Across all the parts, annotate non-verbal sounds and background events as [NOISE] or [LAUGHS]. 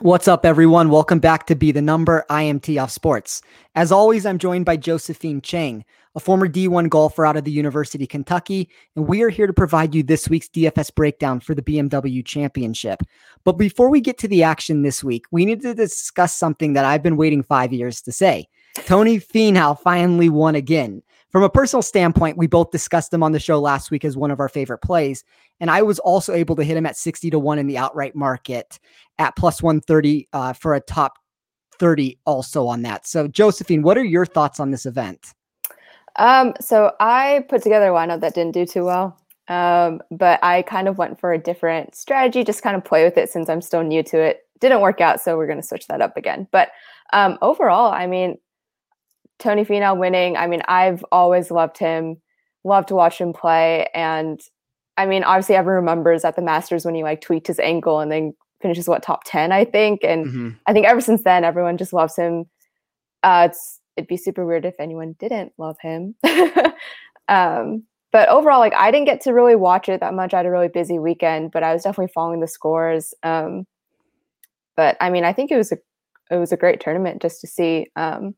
What's up, everyone? Welcome back to Be the Number. I am Tee Off Sports. As always, I'm joined by Josephine Chang, a former D1 golfer out of the University of Kentucky, and we are here to provide you this week's DFS breakdown for the BMW Championship. But before we get to the action this week, we need to discuss something that I've been waiting five years to say. Tony Finau finally won again. From a personal standpoint, we both discussed him on the show last week as one of our favorite plays. And I was also able to hit him at 60 to 1 in the outright market at plus 130 uh, for a top 30 also on that. So, Josephine, what are your thoughts on this event? Um, so I put together a lineup that didn't do too well. Um, but I kind of went for a different strategy, just kind of play with it since I'm still new to it. Didn't work out, so we're going to switch that up again. But um, overall, I mean, Tony Finau winning. I mean, I've always loved him, loved to watch him play, and I mean, obviously, everyone remembers at the Masters when he like tweaked his ankle and then finishes what top ten, I think. And mm-hmm. I think ever since then, everyone just loves him. Uh, it's it'd be super weird if anyone didn't love him. [LAUGHS] um, but overall, like I didn't get to really watch it that much. I had a really busy weekend, but I was definitely following the scores. Um, but I mean, I think it was a it was a great tournament just to see um,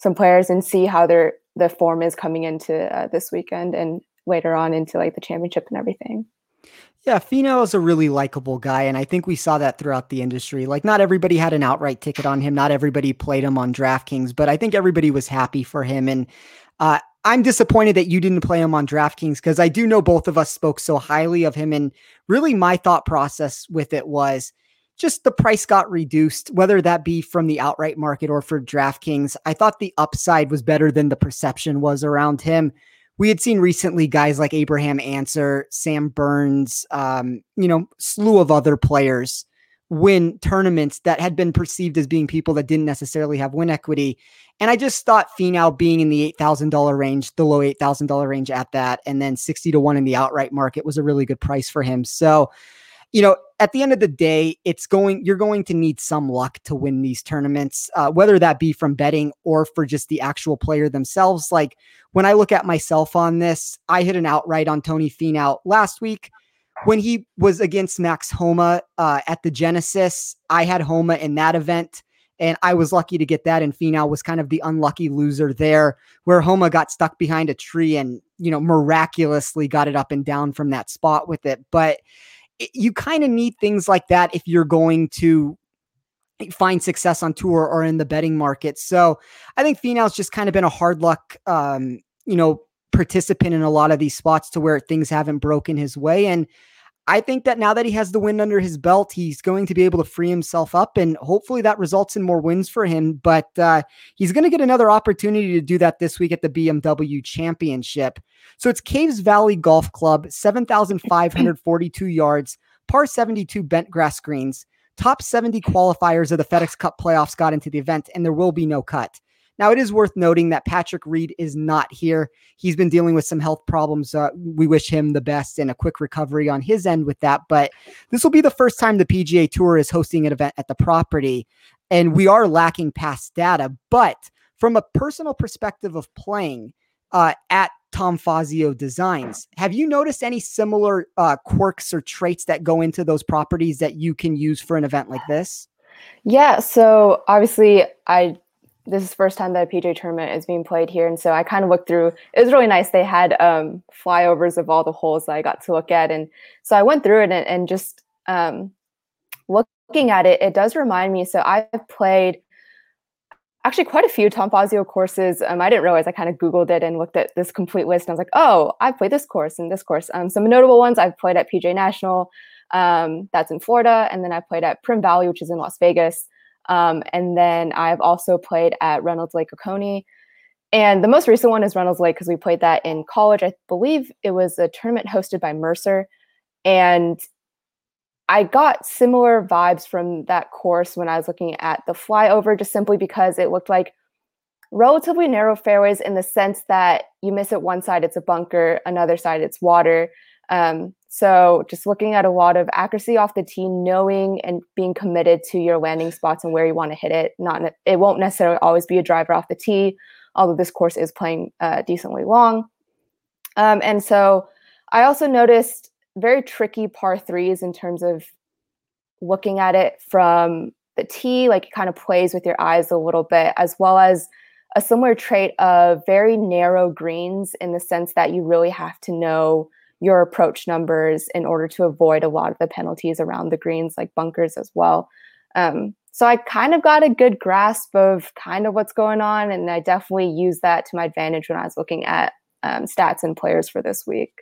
some players and see how their the form is coming into uh, this weekend and later on into like the championship and everything. Yeah, Finau is a really likable guy, and I think we saw that throughout the industry. Like, not everybody had an outright ticket on him, not everybody played him on DraftKings, but I think everybody was happy for him. And uh, I'm disappointed that you didn't play him on DraftKings because I do know both of us spoke so highly of him. And really, my thought process with it was just the price got reduced, whether that be from the outright market or for DraftKings. I thought the upside was better than the perception was around him we had seen recently guys like Abraham Ancer, Sam Burns, um, you know, slew of other players win tournaments that had been perceived as being people that didn't necessarily have win equity. And I just thought Finau being in the $8,000 range, the low $8,000 range at that, and then 60 to 1 in the outright market was a really good price for him. So, you know, at the end of the day, it's going, you're going to need some luck to win these tournaments, uh, whether that be from betting or for just the actual player themselves. Like when I look at myself on this, I hit an outright on Tony Finau last week when he was against Max Homa uh, at the Genesis. I had Homa in that event. And I was lucky to get that. And Finau was kind of the unlucky loser there, where Homa got stuck behind a tree and, you know, miraculously got it up and down from that spot with it. But you kind of need things like that if you're going to find success on tour or in the betting market. So I think Finau's just kind of been a hard luck, um, you know, participant in a lot of these spots to where things haven't broken his way. And I think that now that he has the win under his belt, he's going to be able to free himself up, and hopefully that results in more wins for him. But uh, he's going to get another opportunity to do that this week at the BMW Championship. So it's Caves Valley Golf Club, 7,542 [LAUGHS] yards, par 72 bent grass greens. Top 70 qualifiers of the FedEx Cup playoffs got into the event, and there will be no cut. Now, it is worth noting that Patrick Reed is not here. He's been dealing with some health problems. Uh, we wish him the best and a quick recovery on his end with that. But this will be the first time the PGA Tour is hosting an event at the property, and we are lacking past data. But from a personal perspective of playing uh, at Tom Fazio Designs, have you noticed any similar uh, quirks or traits that go into those properties that you can use for an event like this? Yeah, so obviously I this is the first time that a PGA tournament is being played here. And so I kind of looked through, it was really nice. They had um, flyovers of all the holes that I got to look at. And so I went through it and, and just um, looking at it, it does remind me. So I've played actually quite a few Tom Fazio courses. Um, I didn't realize I kind of Googled it and looked at this complete list. And I was like, oh, I've played this course and this course. Um, some notable ones I've played at PGA National, um, that's in Florida. And then I played at Primm Valley, which is in Las Vegas. Um, and then I've also played at Reynolds Lake Oconee. And the most recent one is Reynolds Lake because we played that in college. I believe it was a tournament hosted by Mercer. And I got similar vibes from that course when I was looking at the flyover, just simply because it looked like relatively narrow fairways in the sense that you miss it one side, it's a bunker, another side, it's water. Um, so just looking at a lot of accuracy off the tee, knowing and being committed to your landing spots and where you want to hit it. Not it won't necessarily always be a driver off the tee, although this course is playing uh, decently long. Um, and so I also noticed very tricky par threes in terms of looking at it from the tee, like it kind of plays with your eyes a little bit, as well as a similar trait of very narrow greens in the sense that you really have to know your approach numbers in order to avoid a lot of the penalties around the greens, like bunkers as well. Um, so I kind of got a good grasp of kind of what's going on, and I definitely used that to my advantage when I was looking at um, stats and players for this week.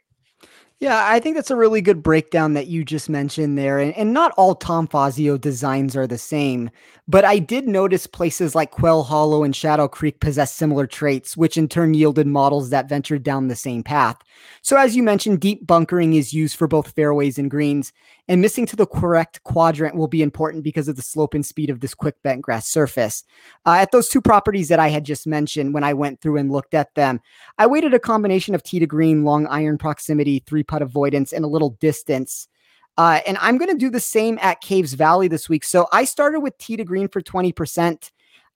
Yeah, I think that's a really good breakdown that you just mentioned there. And, and not all Tom Fazio designs are the same, but I did notice places like Quail Hollow and Shadow Creek possess similar traits, which in turn yielded models that ventured down the same path. So, as you mentioned, deep bunkering is used for both fairways and greens, and missing to the correct quadrant will be important because of the slope and speed of this quick bent grass surface. Uh, at those two properties that I had just mentioned, when I went through and looked at them, I weighted a combination of tee to green, long iron proximity, three putt avoidance, and a little distance. Uh, and I'm going to do the same at Caves Valley this week. So I started with tee to green for 20%.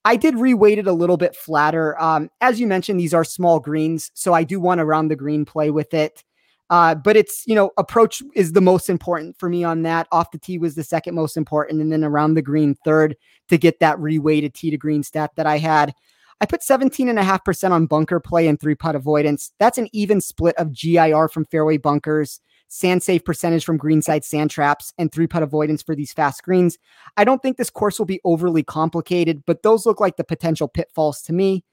I did reweight it a little bit flatter. Um, as you mentioned, these are small greens, so I do want to round the green play with it. Uh, but it's, you know, approach is the most important for me on that. Off the tee was the second most important, and then around the green third to get that reweighted tee to green stat that I had. I put 17.5% on bunker play and three putt avoidance. That's an even split of GIR from fairway bunkers, sand safe percentage from greenside sand traps, and three putt avoidance for these fast greens. I don't think this course will be overly complicated, but those look like the potential pitfalls to me.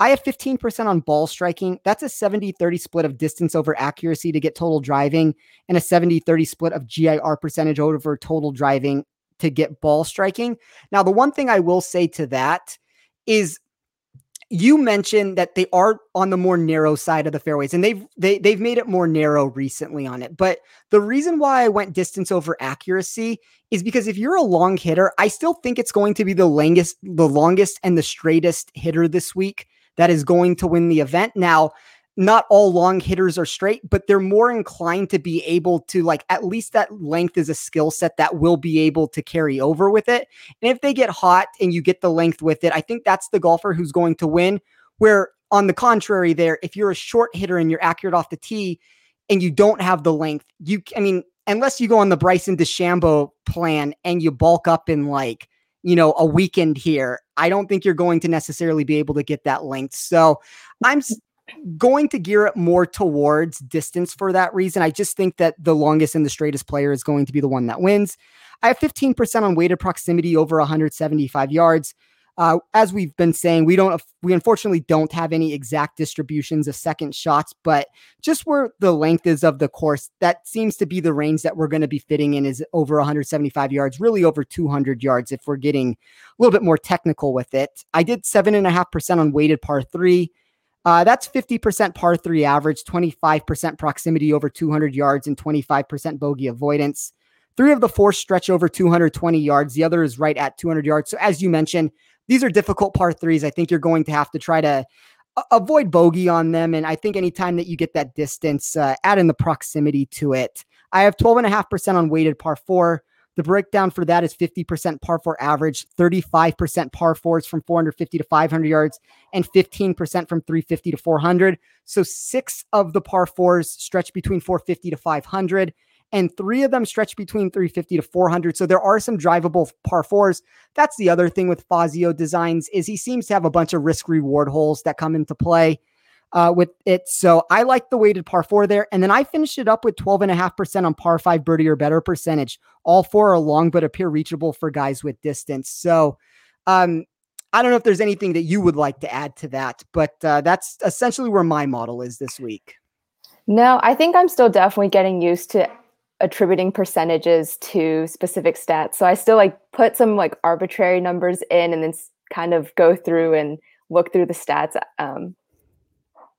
I have 15% on ball striking. That's a 70 30 split of distance over accuracy to get total driving, and a 70 30 split of GIR percentage over total driving to get ball striking. Now, the one thing I will say to that is you mentioned that they are on the more narrow side of the fairways and they've they, they've made it more narrow recently on it but the reason why i went distance over accuracy is because if you're a long hitter i still think it's going to be the longest the longest and the straightest hitter this week that is going to win the event. Now, not all long hitters are straight, but they're more inclined to be able to like at least that length is a skill set that will be able to carry over with it. And if they get hot and you get the length with it, I think that's the golfer who's going to win. Where on the contrary, there, if you're a short hitter and you're accurate off the tee and you don't have the length, you, I mean, unless you go on the Bryson DeChambeau plan and you bulk up in like you know, a weekend here, I don't think you're going to necessarily be able to get that length. So I'm going to gear it more towards distance for that reason. I just think that the longest and the straightest player is going to be the one that wins. I have 15% on weighted proximity over 175 yards. Uh, as we've been saying, we don't, we unfortunately don't have any exact distributions of second shots, but just where the length is of the course, that seems to be the range that we're going to be fitting in is over 175 yards, really over 200 yards if we're getting a little bit more technical with it. I did seven and a half percent on weighted par three. Uh, that's 50% par three average, 25% proximity over 200 yards, and 25% bogey avoidance. Three of the four stretch over 220 yards. The other is right at 200 yards. So, as you mentioned, these are difficult par threes. I think you're going to have to try to avoid bogey on them. And I think anytime that you get that distance, uh, add in the proximity to it. I have 12.5% on weighted par four. The breakdown for that is 50% par four average, 35% par fours from 450 to 500 yards, and 15% from 350 to 400. So six of the par fours stretch between 450 to 500 and three of them stretch between 350 to 400. So there are some drivable par fours. That's the other thing with Fazio designs is he seems to have a bunch of risk reward holes that come into play uh, with it. So I like the weighted par four there. And then I finished it up with 12.5% on par five birdie or better percentage. All four are long, but appear reachable for guys with distance. So, um, I don't know if there's anything that you would like to add to that, but uh, that's essentially where my model is this week. No, I think I'm still definitely getting used to attributing percentages to specific stats. So I still like put some like arbitrary numbers in and then kind of go through and look through the stats um,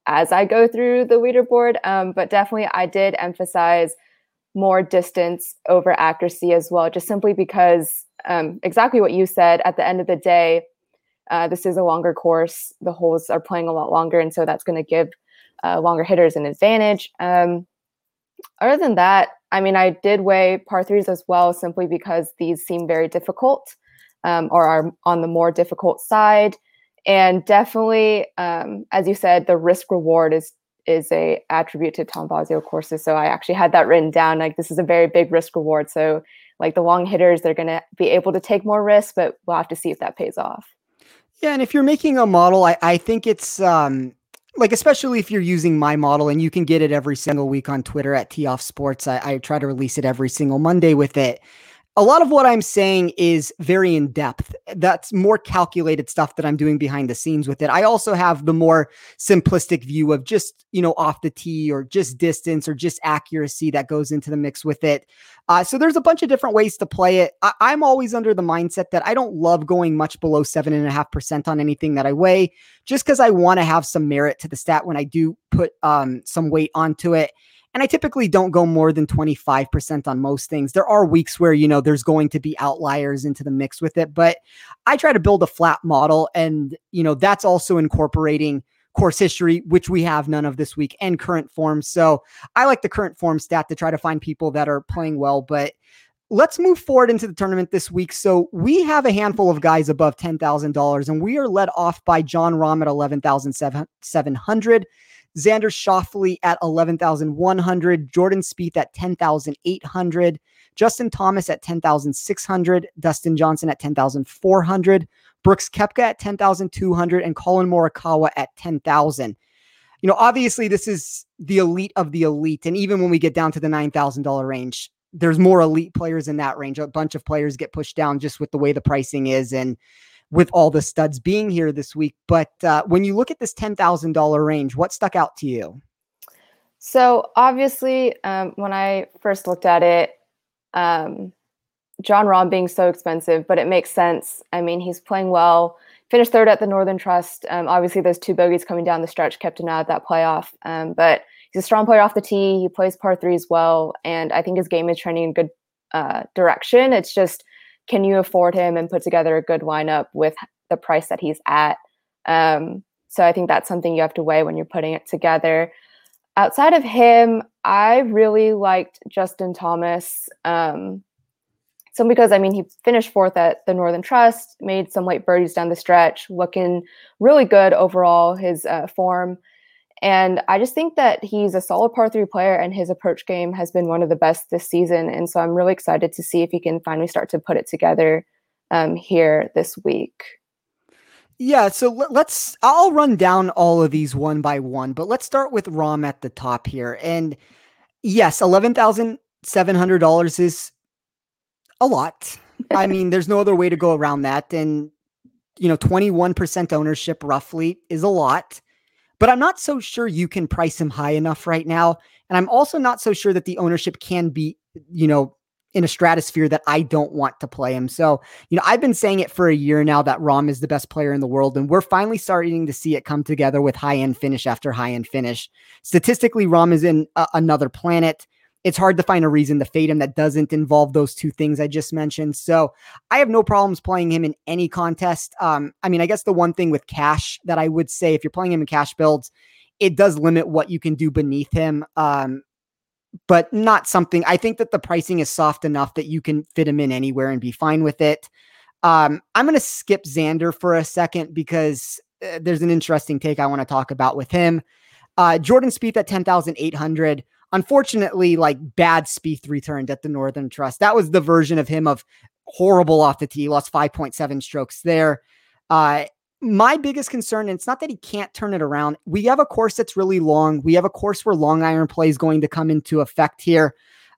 as I go through the leaderboard. Um, but definitely, I did emphasize more distance over accuracy as well, just simply because um, exactly what you said at the end of the day, uh, this is a longer course. The holes are playing a lot longer. And so that's going to give uh, longer hitters an advantage. Um, other than that, I mean, I did weigh par threes as well, simply because these seem very difficult um, or are on the more difficult side. And definitely, um, as you said, the risk reward is is a attribute to Tom Fazio courses. So I actually had that written down. Like this is a very big risk reward. So like the long hitters, they're going to be able to take more risks, but we'll have to see if that pays off. Yeah, and if you're making a model, I, I think it's um, like especially if you're using my model and you can get it every single week on Twitter at T Off Sports. I, I try to release it every single Monday with it a lot of what I'm saying is very in depth. That's more calculated stuff that I'm doing behind the scenes with it. I also have the more simplistic view of just, you know, off the tee or just distance or just accuracy that goes into the mix with it. Uh, so there's a bunch of different ways to play it. I- I'm always under the mindset that I don't love going much below seven and a half percent on anything that I weigh, just because I want to have some merit to the stat when I do put um, some weight onto it. And I typically don't go more than 25% on most things. There are weeks where, you know, there's going to be outliers into the mix with it, but I try to build a flat model. And, you know, that's also incorporating course history, which we have none of this week, and current form. So I like the current form stat to try to find people that are playing well. But let's move forward into the tournament this week. So we have a handful of guys above $10,000, and we are led off by Jon Rahm at 11,700. Xander Schauffele at 11,100, Jordan Spieth at 10,800, Justin Thomas at 10,600, Dustin Johnson at 10,400, Brooks Koepka at 10,200, and Collin Morikawa at 10,000. You know, obviously, this is the elite of the elite. And even when we get down to the $9,000 range, there's more elite players in that range. A bunch of players get pushed down just with the way the pricing is. And with all the studs being here this week. But uh, when you look at this $10,000 range, what stuck out to you? So obviously, um, when I first looked at it, um, Jon Rahm being so expensive, but it makes sense. I mean, he's playing well. Finished third at the Northern Trust. Um, obviously, those two bogeys coming down the stretch kept him out of that playoff. Um, but he's a strong player off the tee. He plays par threes well, and I think his game is trending in good uh, direction. It's just can you afford him and put together a good lineup with the price that he's at? Um, so I think that's something you have to weigh when you're putting it together. Outside of him, I really liked Justin Thomas. Um, so because I mean he finished fourth at the Northern Trust, made some late birdies down the stretch, looking really good overall. His uh, form and I just think that he's a solid par three player and his approach game has been one of the best this season. And so I'm really excited to see if he can finally start to put it together um, here this week. Yeah, so let's. I'll run down all of these one by one, but let's start with Rahm at the top here. And yes, eleven thousand seven hundred dollars is a lot. I mean, there's no other way to go around that. And you know, twenty one percent ownership roughly is a lot but I'm not so sure you can price him high enough right now. And I'm also not so sure that the ownership can be, you know, in a stratosphere that I don't want to play him. So, you know, I've been saying it for a year now that Rahm is the best player in the world, and we're finally starting to see it come together with high end finish after high end finish. Statistically, Rahm is in a- another planet it's hard to find a reason to fade him that doesn't involve those two things I just mentioned. So I have no problems playing him in any contest. Um, I mean, I guess the one thing with cash that I would say if you're playing him in cash builds, it does limit what you can do beneath him. Um, but not something I think that the pricing is soft enough that you can fit him in anywhere and be fine with it. Um, I'm going to skip Xander for a second because uh, there's an interesting take I want to talk about with him. Uh, Jordan Spieth at 10,800. Unfortunately, like bad Spieth returned at the Northern Trust. That was the version of him of horrible off the tee, lost 5.7 strokes there. Uh, my biggest concern, and it's not that he can't turn it around. We have a course that's really long. We have a course where long iron play is going to come into effect here.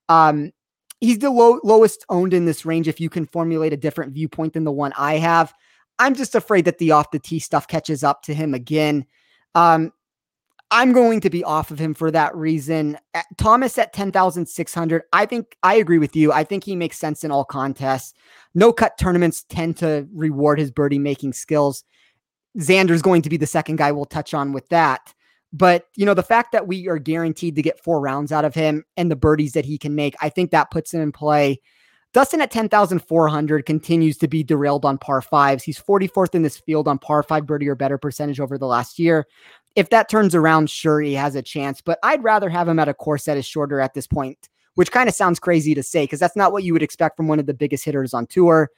Um, he's the low, lowest owned in this range if you can formulate a different viewpoint than the one I have. I'm just afraid that the off the tee stuff catches up to him again. Um, I'm going to be off of him for that reason. Thomas at 10,600. I think I agree with you. I think he makes sense in all contests. No cut tournaments tend to reward his birdie making skills. Xander's going to be the second guy we'll touch on with that. But, you know, the fact that we are guaranteed to get four rounds out of him and the birdies that he can make, I think that puts him in play. Dustin at 10,400 continues to be derailed on par fives. He's 44th in this field on par five birdie or better percentage over the last year if that turns around, sure, he has a chance, but I'd rather have him at a course that is shorter at this point, which kind of sounds crazy to say because that's not what you would expect from one of the biggest hitters on tour.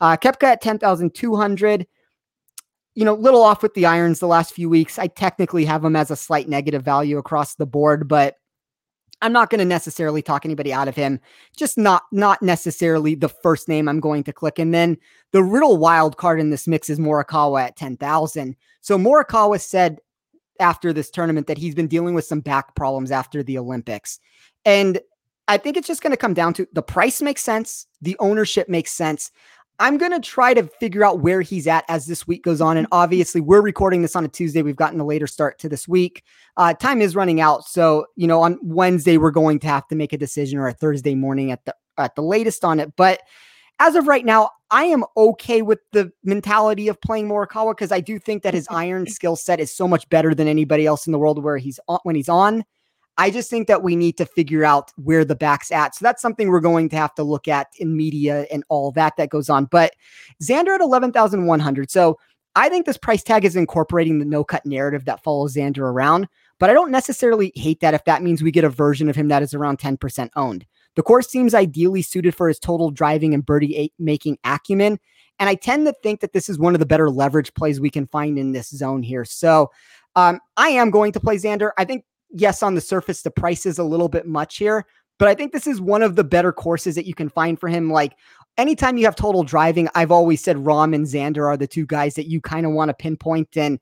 Uh, Koepka at 10,200. You know, little off with the irons the last few weeks. I technically have him as a slight negative value across the board, but I'm not going to necessarily talk anybody out of him. Just not not necessarily the first name I'm going to click. And then the real wild card in this mix is Morikawa at 10,000. So Morikawa said after this tournament that he's been dealing with some back problems after the Olympics. And I think it's just going to come down to the price makes sense, the ownership makes sense. I'm going to try to figure out where he's at as this week goes on. And obviously, we're recording this on a Tuesday. We've gotten a later start to this week. Uh, time is running out. So, you know, on Wednesday, we're going to have to make a decision or a Thursday morning at the at the latest on it. But as of right now, I am okay with the mentality of playing Morikawa because I do think that his [LAUGHS] iron skill set is so much better than anybody else in the world where he's on when he's on. I just think that we need to figure out where the back's at. So that's something we're going to have to look at in media and all that that goes on. But Xander at 11,100. So I think this price tag is incorporating the no cut narrative that follows Xander around, but I don't necessarily hate that if that means we get a version of him that is around 10% owned. The course seems ideally suited for his total driving and birdie making acumen. And I tend to think that this is one of the better leverage plays we can find in this zone here. So um, I am going to play Xander. I think yes, on the surface, the price is a little bit much here, but I think this is one of the better courses that you can find for him. Like anytime you have total driving, I've always said Rahm and Xander are the two guys that you kind of want to pinpoint. And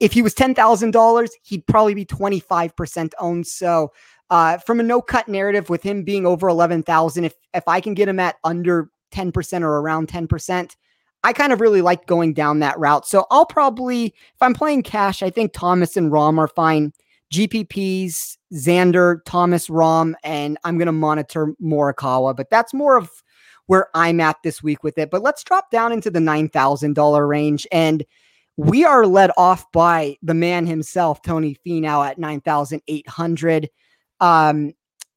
if he was $10,000, he'd probably be 25% owned. So, uh, from a no cut narrative with him being over 11,000, if, if I can get him at under 10% or around 10%, I kind of really like going down that route. So I'll probably, if I'm playing cash, I think Thomas and Rahm are fine. GPPs, Xander, Thomas Rahm, and I'm going to monitor Morikawa, but that's more of where I'm at this week with it. But let's drop down into the $9,000 range. And we are led off by the man himself, Tony Finau at 9,800. Um,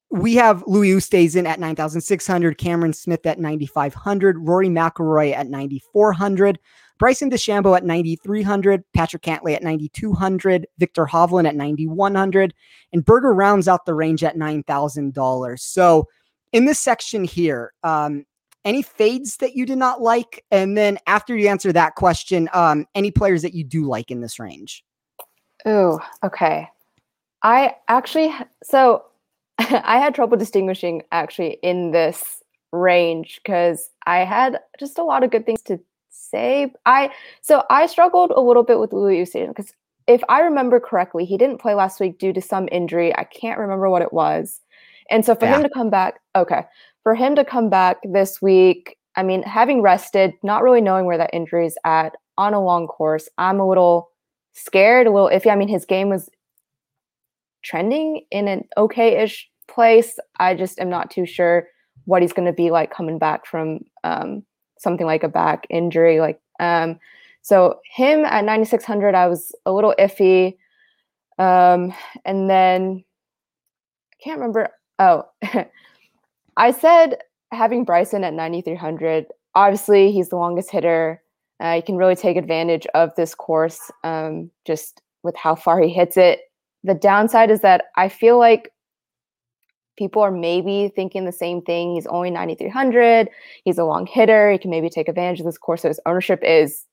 we have Louis Oosthuizen at 9,600, Cameron Smith at 9,500, Rory McIlroy at 9,400, Bryson DeChambeau at 9,300, Patrick Cantlay at 9,200, Viktor Hovland at 9,100, and Berger rounds out the range at $9,000. So in this section here, um, any fades that you did not like? And then after you answer that question, um, any players that you do like in this range? Oh, okay. I actually, so [LAUGHS] I had trouble distinguishing actually in this range because I had just a lot of good things to say. I so I struggled a little bit with Louis Oosthuizen because if I remember correctly, he didn't play last week due to some injury. I can't remember what it was. And so for yeah. him to come back, okay, for him to come back this week, I mean, having rested, not really knowing where that injury is at on a long course, I'm a little scared, a little iffy. I mean, his game was trending in an okay-ish place. I just am not too sure what he's going to be like coming back from um, something like a back injury. Like, um, so him at 9600, I was a little iffy. Um, and then I can't remember. Oh, [LAUGHS] I said having Bryson at 9300. Obviously, he's the longest hitter. Uh, he can really take advantage of this course um, just with how far he hits it. The downside is that I feel like people are maybe thinking the same thing. He's only 9,300. He's a long hitter. He can maybe take advantage of this course. So his ownership is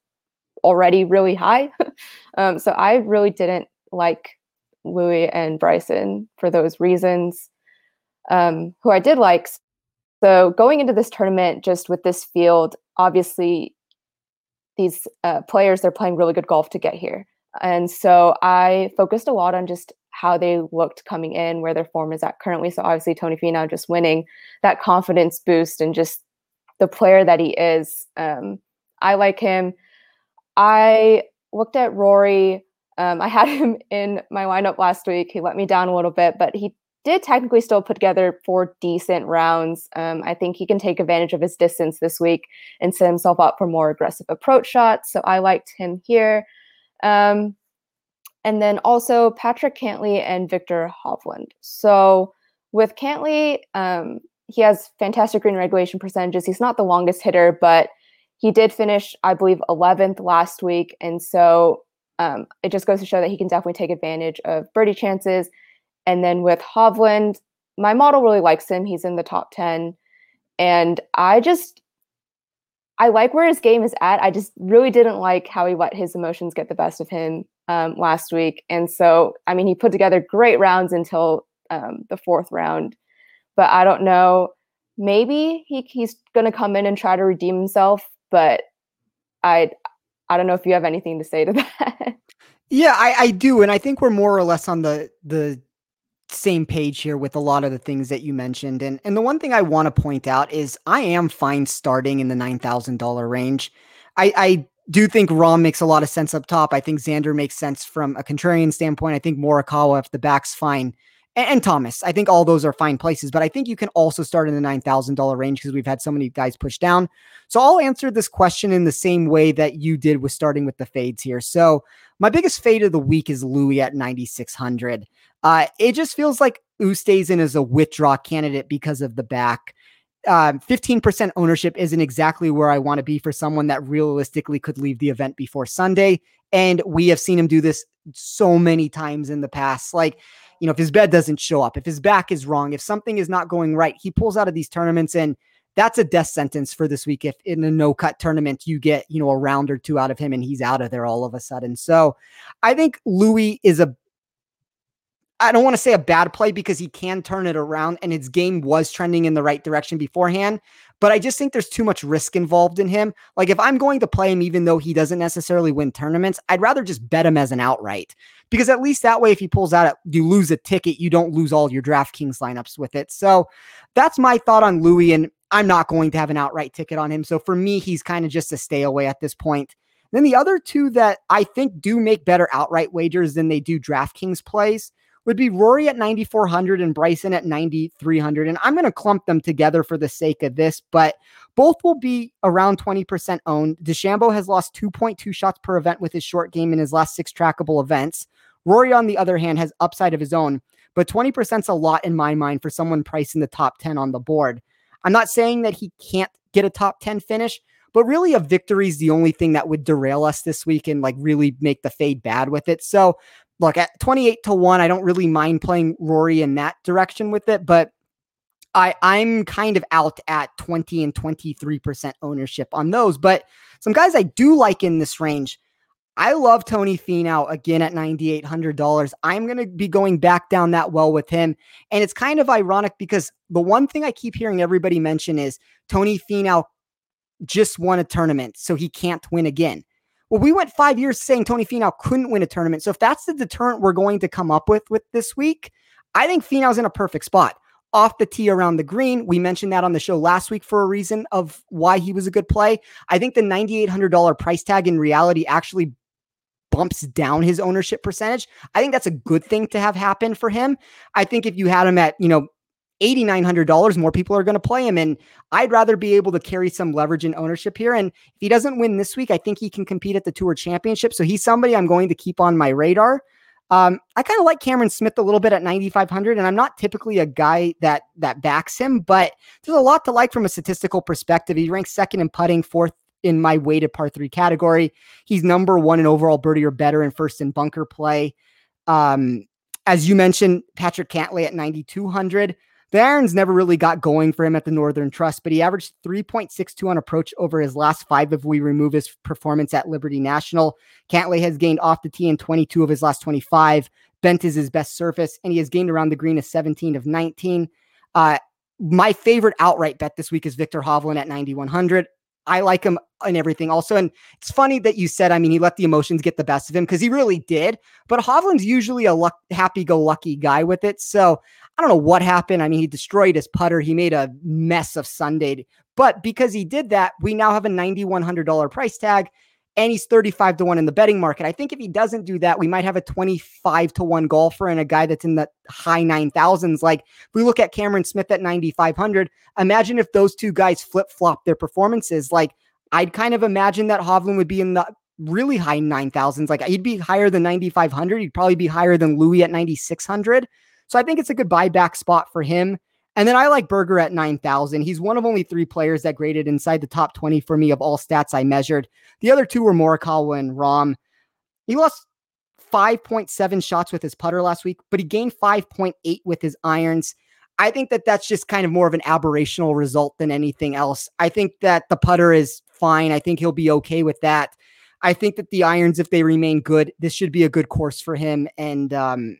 already really high. [LAUGHS] um, so I really didn't like Louis and Bryson for those reasons. Um, who I did like. So going into this tournament, just with this field, obviously these uh, players they're playing really good golf to get here, and so I focused a lot on just how they looked coming in, where their form is at currently. So obviously Tony Finau just winning that confidence boost and just the player that he is. Um, I like him. I looked at Rory. Um, I had [LAUGHS] him in my lineup last week. He let me down a little bit, but he did technically still put together four decent rounds. Um, I think he can take advantage of his distance this week and set himself up for more aggressive approach shots. So I liked him here. Um, and then also Patrick Cantlay and Viktor Hovland. So with Cantley, um, he has fantastic green regulation percentages. He's not the longest hitter, but he did finish, I believe, 11th last week. And so um, it just goes to show that he can definitely take advantage of birdie chances. And then with Hovland, my model really likes him. He's in the top 10. And I just, I like where his game is at. I just really didn't like how he let his emotions get the best of him um, last week. And so, I mean, he put together great rounds until um, the fourth round. But I don't know. Maybe he, he's going to come in and try to redeem himself. But I I don't know if you have anything to say to [LAUGHS] that. Yeah, I, I do, and I think we're more or less on the the same page here with a lot of the things that you mentioned. And and the one thing I want to point out is I am fine starting in the nine thousand dollar range. I, I do think Rahm makes a lot of sense up top. I think Xander makes sense from a contrarian standpoint. I think Morikawa, if the back's fine, and, and, Thomas, I think all those are fine places. But I think you can also start in the nine thousand dollar range because we've had so many guys push down. So I'll answer this question in the same way that you did with starting with the fades here. So my biggest fade of the week is Louis at ninety six hundred. Uh, it just feels like Oosthuizen is a withdraw candidate because of the back. Um, 15% ownership isn't exactly where I want to be for someone that realistically could leave the event before Sunday. And we have seen him do this so many times in the past. Like, you know, if his bed doesn't show up, if his back is wrong, if something is not going right, he pulls out of these tournaments and that's a death sentence for this week. If in a no cut tournament you get, you know, a round or two out of him and he's out of there all of a sudden. So I think Louis is a I don't want to say a bad play because he can turn it around and his game was trending in the right direction beforehand. But I just think there's too much risk involved in him. Like if I'm going to play him, even though he doesn't necessarily win tournaments, I'd rather just bet him as an outright because at least that way, if he pulls out, you lose a ticket, you don't lose all your DraftKings lineups with it. So that's my thought on Louis. And I'm not going to have an outright ticket on him. So for me, he's kind of just a stay away at this point. Then the other two that I think do make better outright wagers than they do DraftKings plays would be Rory at 9,400 and Bryson at 9,300. And I'm going to clump them together for the sake of this, but both will be around 20% owned. DeChambeau has lost 2.2 shots per event with his short game in his last six trackable events. Rory, on the other hand, has upside of his own, but 20% is a lot in my mind for someone priced in the top 10 on the board. I'm not saying that he can't get a top 10 finish, but really a victory is the only thing that would derail us this week and like really make the fade bad with it. So look at 28 to 1 i don't really mind playing rory in that direction with it but i i'm kind of out at 20 and 23% ownership on those but some guys i do like in this range i love tony Finau again at $9800 i'm going to be going back down that well with him and it's kind of ironic because the one thing i keep hearing everybody mention is tony Finau just won a tournament so he can't win again well, we went five years saying Tony Finau couldn't win a tournament. So if that's the deterrent we're going to come up with with this week, I think Finau's in a perfect spot. Off the tee around the green. We mentioned that on the show last week for a reason of why he was a good play. I think the $9,800 price tag in reality actually bumps down his ownership percentage. I think that's a good thing to have happen for him. I think if you had him at, you know, $8,900, more people are going to play him. And I'd rather be able to carry some leverage and ownership here. And if he doesn't win this week, I think he can compete at the Tour Championship. So he's somebody I'm going to keep on my radar. Um, I kind of like Cameron Smith a little bit at 9,500, and I'm not typically a guy that that backs him, but there's a lot to like from a statistical perspective. He ranks second in putting, fourth in my weighted par three category. He's number one in overall birdie or better, and first in bunker play. Um, as you mentioned, Patrick Cantlay at 9,200. Irons never really got going for him at the Northern Trust, but he averaged 3.62 on approach over his last five if we remove his performance at Liberty National. Cantlay has gained off the tee in 22 of his last 25. Bent is his best surface, and he has gained around the green a 17 of 19. Uh, my favorite outright bet this week is Viktor Hovland at 9,100. I like him and everything also. And it's funny that you said, I mean, he let the emotions get the best of him because he really did. But Hovland's usually a luck, happy go lucky guy with it. So I don't know what happened. I mean, he destroyed his putter. He made a mess of Sunday. But because he did that, we now have a $9,100 price tag and he's 35 to 1 in the betting market. I think if he doesn't do that, we might have a 25 to 1 golfer and a guy that's in the high 9,000s. Like if we look at Cameron Smith at 9,500, imagine if those two guys flip flop their performances. Like I'd kind of imagine that Hovland would be in the really high 9,000s. Like he'd be higher than 9,500. He'd probably be higher than Louis at 9,600. So I think it's a good buyback spot for him. And then I like Berger at 9,000. He's one of only three players that graded inside the top 20 for me of all stats I measured. The other two were Morikawa and Rahm. He lost 5.7 shots with his putter last week, but he gained 5.8 with his irons. I think that that's just kind of more of an aberrational result than anything else. I think that the putter is fine. I think he'll be okay with that. I think that the irons, if they remain good, this should be a good course for him. And um,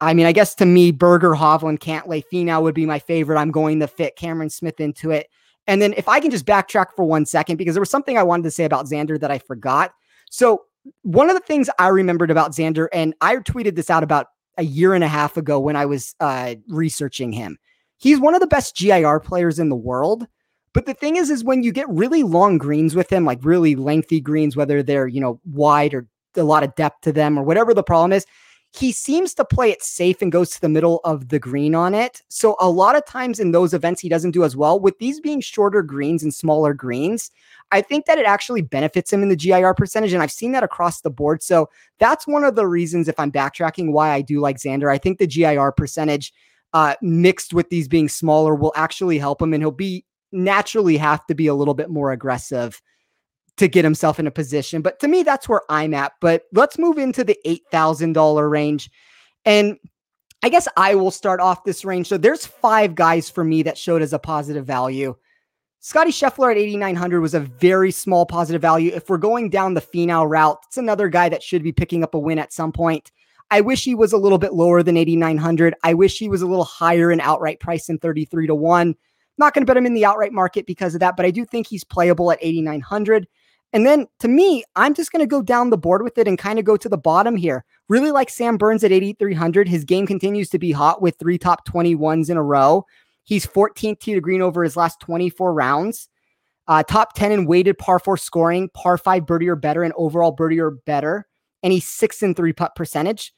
I mean, I guess to me, Berger, Hovland, Cantlay, Finau would be my favorite. I'm going to fit Cameron Smith into it. And then if I can just backtrack for one second, because there was something I wanted to say about Xander that I forgot. So one of the things I remembered about Xander, and I tweeted this out about a year and a half ago when I was uh, researching him. He's one of the best GIR players in the world. But the thing is, is when you get really long greens with him, like really lengthy greens, whether they're, you know, wide or a lot of depth to them or whatever the problem is, he seems to play it safe and goes to the middle of the green on it. So a lot of times in those events, he doesn't do as well. With these being shorter greens and smaller greens, I think that it actually benefits him in the GIR percentage. And I've seen that across the board. So that's one of the reasons, if I'm backtracking, why I do like Xander. I think the GIR percentage uh, mixed with these being smaller will actually help him. And he'll be naturally have to be a little bit more aggressive to get himself in a position. But to me, that's where I'm at. But let's move into the $8,000 range. And I guess I will start off this range. So there's five guys for me that showed as a positive value. Scotty Scheffler at 8,900 was a very small positive value. If we're going down the Finau route, it's another guy that should be picking up a win at some point. I wish he was a little bit lower than 8,900. I wish he was a little higher in outright price than 33 to 1. Not going to bet him in the outright market because of that, but I do think he's playable at 8,900. And then to me, I'm just going to go down the board with it and kind of go to the bottom here. Really like Sam Burns at 8,300. His game continues to be hot with three top 21s in a row. He's 14th tee to green over his last 24 rounds. Uh, top 10 in weighted par four scoring, par five birdie or better, and overall birdie or better. And he's sixth in three putt percentage.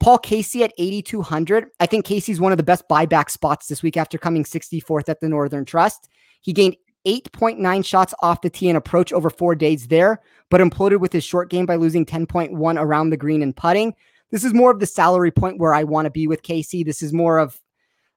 Paul Casey at 8,200. I think Casey's one of the best buyback spots this week after coming 64th at the Northern Trust. He gained 8.9 shots off the tee and approach over four days there, but imploded with his short game by losing 10.1 around the green and putting. This is more of the salary point where I want to be with Casey. This is more of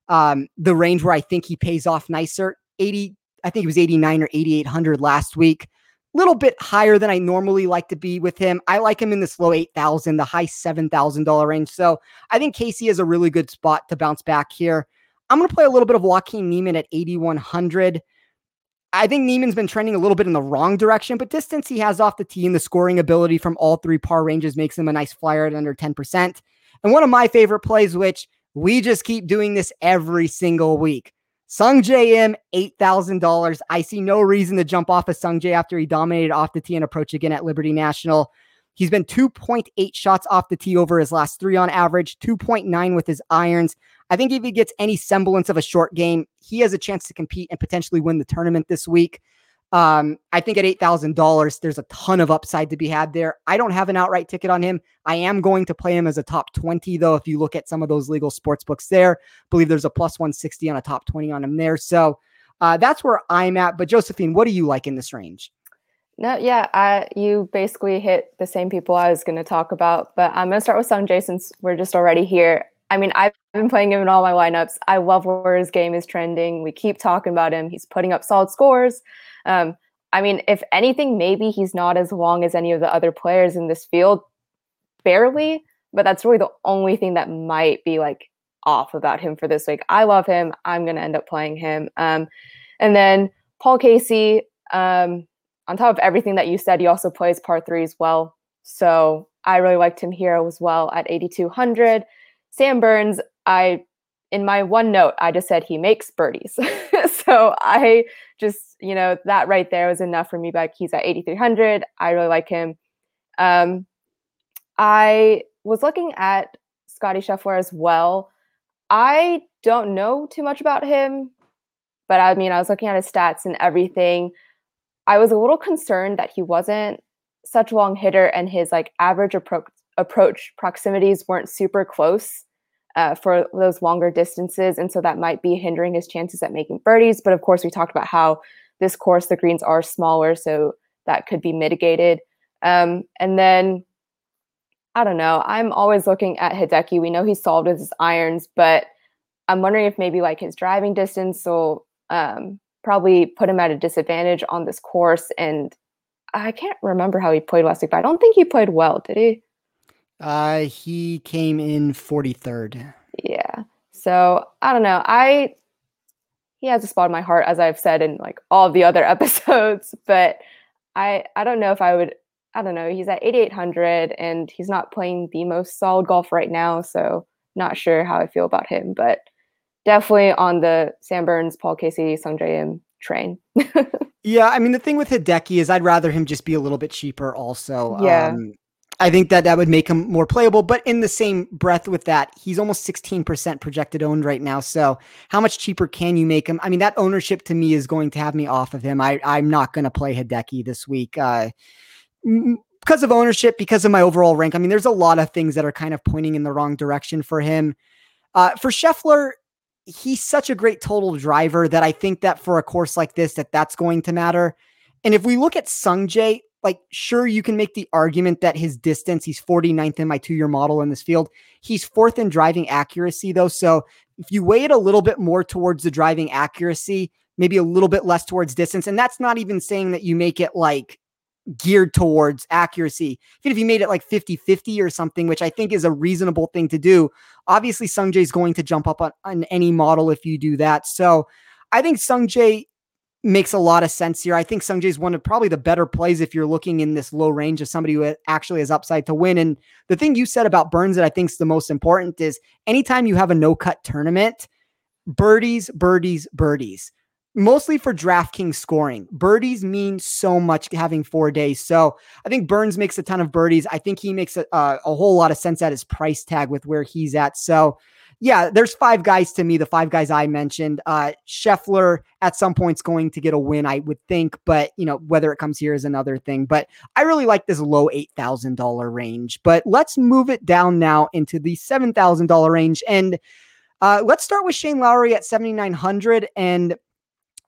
um, the range where I think he pays off nicer. 80, I think it was 89 or 8,800 last week. A little bit higher than I normally like to be with him. I like him in this low 8,000, the high $7,000 range. So I think Casey is a really good spot to bounce back here. I'm going to play a little bit of Joaquin Niemann at 8,100. I think Niemann's been trending a little bit in the wrong direction, but distance he has off the tee and the scoring ability from all three par ranges makes him a nice flyer at under 10%. And one of my favorite plays, which we just keep doing this every single week. Sung Im, $8,000. I see no reason to jump off of Sungjae after he dominated off the tee and approach again at Liberty National. He's been 2.8 shots off the tee over his last three on average, 2.9 with his irons. I think if he gets any semblance of a short game, he has a chance to compete and potentially win the tournament this week. Um, I think at eight thousand dollars, there's a ton of upside to be had there. I don't have an outright ticket on him. I am going to play him as a top twenty, though. If you look at some of those legal sports books, there, I believe there's a plus one sixty on a top twenty on him there. So uh, that's where I'm at. But Josephine, what do you like in this range? No, yeah, I, you basically hit the same people I was going to talk about, but I'm going to start with Sungjae since we're just already here. I mean, I've been playing him in all my lineups. I love where his game is trending. We keep talking about him. He's putting up solid scores. Um, I mean, if anything, maybe he's not as long as any of the other players in this field, barely, but that's really the only thing that might be like off about him for this week. I love him. I'm going to end up playing him. Um, and then Paul Casey, um, on top of everything that you said, he also plays par three as well. So I really liked him here as well at 8,200. Sam Burns, I in my one note, I just said he makes birdies. [LAUGHS] so I just, you know, that right there was enough for me. But he's at 8,300. I really like him. Um, I was looking at Scotty Scheffler as well. I don't know too much about him, but I mean, I was looking at his stats and everything. I was a little concerned that he wasn't such a long hitter and his like average approach approach proximities weren't super close uh, for those longer distances. And so that might be hindering his chances at making birdies. But of course, we talked about how this course, the greens are smaller, so that could be mitigated. Um, and then I don't know. I'm always looking at Hideki. We know he's solved with his irons, but I'm wondering if maybe like his driving distance will um, probably put him at a disadvantage on this course. And I can't remember how he played last week, but I don't think he played well, did he? Uh, he came in 43rd. Yeah. So I don't know. I he has a spot in my heart, as I've said in like all the other [LAUGHS] episodes, but I I don't know if I would. I don't know. He's at 8,800 and he's not playing the most solid golf right now. So not sure how I feel about him, but definitely on the Sam Burns, Paul Casey, Sungjae Im train. [LAUGHS] yeah, I mean the thing with Hideki is I'd rather him just be a little bit cheaper. Also, yeah. Um, I think that that would make him more playable. But in the same breath with that, he's almost 16% projected owned right now. So how much cheaper can you make him? I mean, that ownership to me is going to have me off of him. I, I'm not going to play Hideki this week. Uh, because of ownership, because of my overall rank. I mean, there's a lot of things that are kind of pointing in the wrong direction for him. Uh, for Scheffler, he's such a great total driver that I think that for a course like this, that that's going to matter. And if we look at Sungjae, like sure you can make the argument that his distance, he's 49th in my two-year model in this field. He's fourth in driving accuracy though. So if you weigh it a little bit more towards the driving accuracy, maybe a little bit less towards distance, and that's not even saying that you make it like geared towards accuracy. Even if you made it like 50 50 or something, which I think is a reasonable thing to do, obviously Sungjae is going to jump up on, on any model if you do that. So I think Sungjae makes a lot of sense here. I think Sungjae is one of probably the better plays if you're looking in this low range of somebody who actually has upside to win. And the thing you said about Burns that I think is the most important is anytime you have a no cut tournament, birdies, birdies, birdies mostly for DraftKings scoring. Birdies mean so much having four days. So I think Burns makes a ton of birdies. I think he makes a, a, whole lot of sense at his price tag with where he's at. So yeah, there's five guys to me, the five guys I mentioned. Uh, Scheffler at some point's going to get a win, I would think, but you know, whether it comes here is another thing. But I really like this low $8,000 range. But let's move it down now into the $7,000 range. And uh, let's start with Shane Lowry at 7,900. And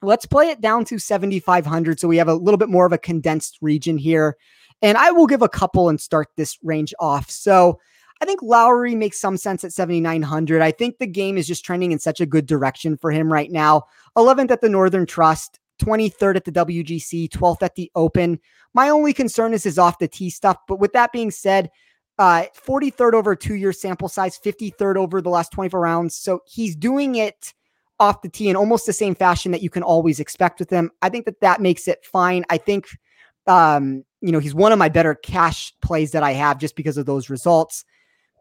Let's play it down to 7,500 so we have a little bit more of a condensed region here. And I will give a couple and start this range off. So I think Lowry makes some sense at 7,900. I think the game is just trending in such a good direction for him right now. 11th at the Northern Trust, 23rd at the WGC, 12th at the Open. My only concern is his off the tee stuff. But with that being said, uh, 43rd over two year sample size, 53rd over the last 24 rounds. So he's doing it off the tee in almost the same fashion that you can always expect with him. I think that that makes it fine. I think, um, you know, he's one of my better cash plays that I have just because of those results.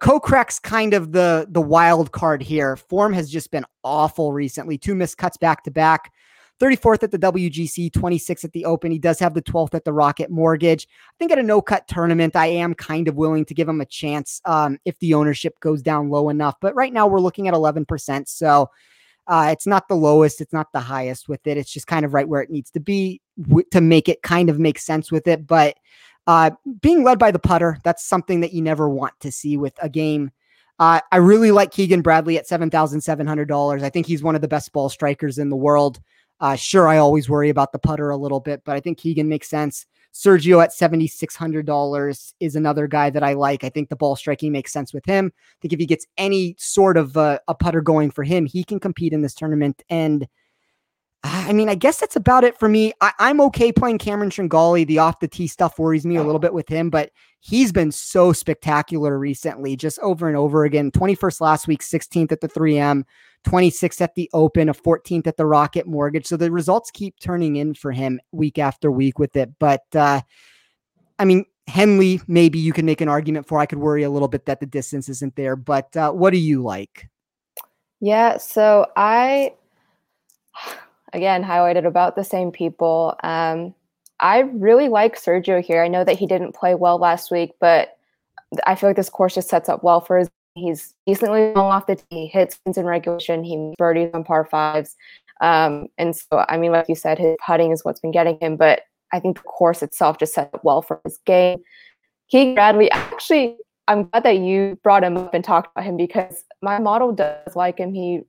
Kokrak's kind of the the wild card here. Form has just been awful recently. Two missed cuts back to back. 34th at the WGC, 26th at the Open. He does have the 12th at the Rocket Mortgage. I think at a no cut tournament, I am kind of willing to give him a chance um, if the ownership goes down low enough. But right now, we're looking at 11%. So uh, it's not the lowest, it's not the highest with it. It's just kind of right where it needs to be w- to make it kind of make sense with it. But uh, being led by the putter, that's something that you never want to see with a game. Uh, I really like Keegan Bradley at $7,700. I think he's one of the best ball strikers in the world. Uh, sure, I always worry about the putter a little bit, but I think Keegan makes sense. Sergio at $7,600 is another guy that I like. I think the ball striking makes sense with him. I think if he gets any sort of uh, a putter going for him, he can compete in this tournament. And I mean, I guess that's about it for me. I, am okay playing Cameron Tringale. The off the tee stuff worries me a little bit with him, but he's been so spectacular recently, just over and over again. 21st last week, 16th at the 3M, 26th at the Open, a 14th at the Rocket Mortgage. So the results keep turning in for him week after week with it. But uh, I mean, Henley, maybe you can make an argument for. I could worry a little bit that the distance isn't there. But uh, what do you like? Yeah, so I again highlighted about the same people. Um, I really like Sergio here. I know that he didn't play well last week, but I feel like this course just sets up well for his. He's decently long off the tee, hits in regulation, he birdies on par fives. Um, and so, I mean, like you said, his putting is what's been getting him, but I think the course itself just sets up well for his game. Keegan Bradley, actually, I'm glad that you brought him up and talked about him because my model does like him. He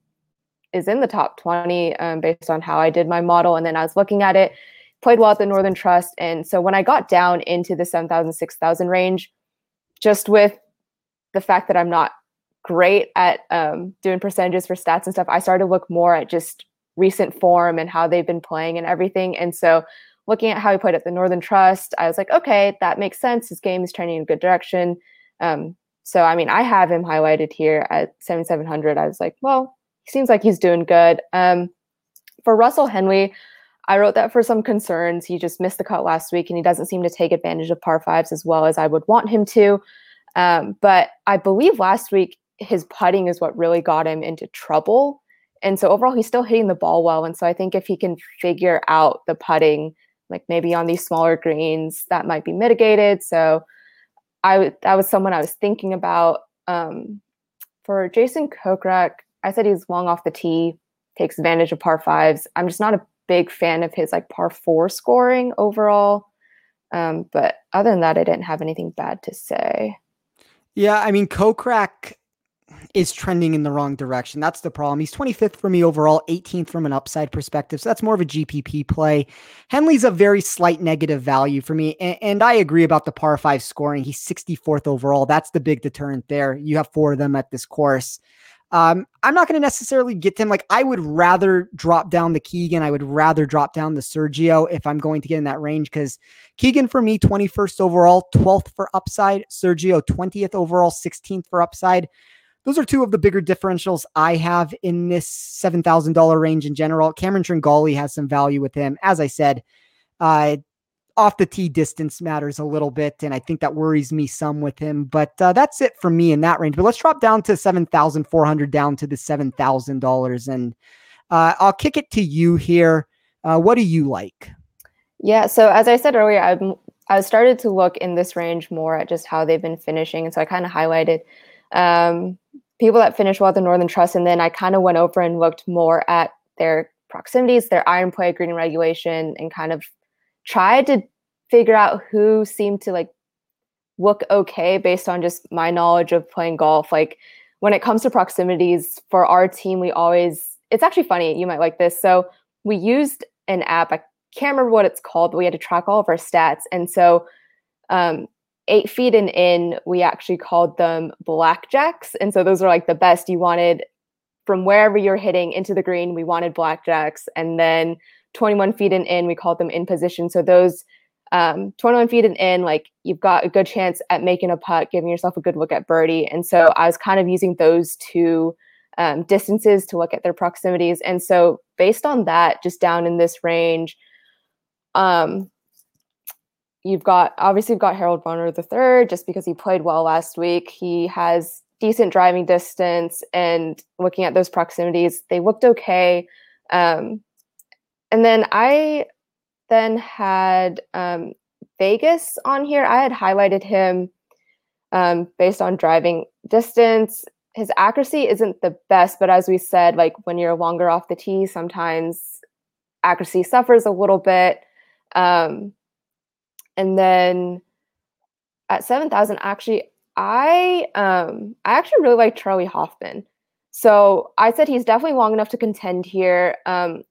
is in the top 20 um, based on how I did my model. And then I was looking at it, played well at the Northern Trust. And so when I got down into the 7,000, 6,000 range, just with the fact that I'm not great at um, doing percentages for stats and stuff, I started to look more at just recent form and how they've been playing and everything. And so looking at how he played at the Northern Trust, I was like, okay, that makes sense. His game is trending in a good direction. Um, so, I mean, I have him highlighted here at 7,700. I was like, well, seems like he's doing good. Um, for Russell Henley, I wrote that for some concerns. He just missed the cut last week and he doesn't seem to take advantage of par fives as well as I would want him to. Um, but I believe last week his putting is what really got him into trouble. And so overall, he's still hitting the ball well. And so I think if he can figure out the putting, like maybe on these smaller greens, that might be mitigated. So I that was someone I was thinking about. Um, for Jason Kokrak, I said he's long off the tee, takes advantage of par fives. I'm just not a big fan of his like par four scoring overall. Um, but other than that, I didn't have anything bad to say. Yeah, I mean, Kokrak is trending in the wrong direction. That's the problem. He's 25th for me overall, 18th from an upside perspective. So that's more of a GPP play. Henley's a very slight negative value for me. And, and, I agree about the par five scoring. He's 64th overall. That's the big deterrent there. You have four of them at this course. Um, I'm not going to necessarily get to him. Like, I would rather drop down the Keegan. I would rather drop down the Sergio if I'm going to get in that range because Keegan for me, 21st overall, 12th for upside. Sergio, 20th overall, 16th for upside. Those are two of the bigger differentials I have in this $7,000 range in general. Cameron Tringale has some value with him. As I said, uh, off the tee distance matters a little bit, and I think that worries me some with him. But uh, that's it for me in that range. But let's drop down to seven thousand four hundred, down to the seven thousand dollars, and uh, I'll kick it to you here. Uh, what do you like? Yeah, so as I said earlier, I've I started to look in this range more at just how they've been finishing, and so I kind of highlighted um, people that finish well at the Northern Trust, and then I kind of went over and looked more at their proximities, their iron play, green regulation, and kind of tried to figure out who seemed to like look okay based on just my knowledge of playing golf. Like when it comes to proximities for our team, we always, it's actually funny. You might like this. So we used an app. I can't remember what it's called, but we had to track all of our stats. And so, um, eight feet and in, we actually called them blackjacks. And so those are like the best you wanted from wherever you're hitting into the green. We wanted blackjacks. And then 21 feet and in, we called them in position. So those um, 21 feet and in, like you've got a good chance at making a putt, giving yourself a good look at birdie. And so I was kind of using those two um, distances to look at their proximities. And so based on that, just down in this range, um, you've got obviously you've got Harold Varner the third, just because he played well last week. He has decent driving distance, and looking at those proximities, they looked okay. Um, and then I then had um, Vegas on here. I had highlighted him um, based on driving distance. His accuracy isn't the best, but as we said, like when you're longer off the tee, sometimes accuracy suffers a little bit. Um, and then at 7,000, actually, I um, I actually really like Charley Hoffman. So I said he's definitely long enough to contend here. Um,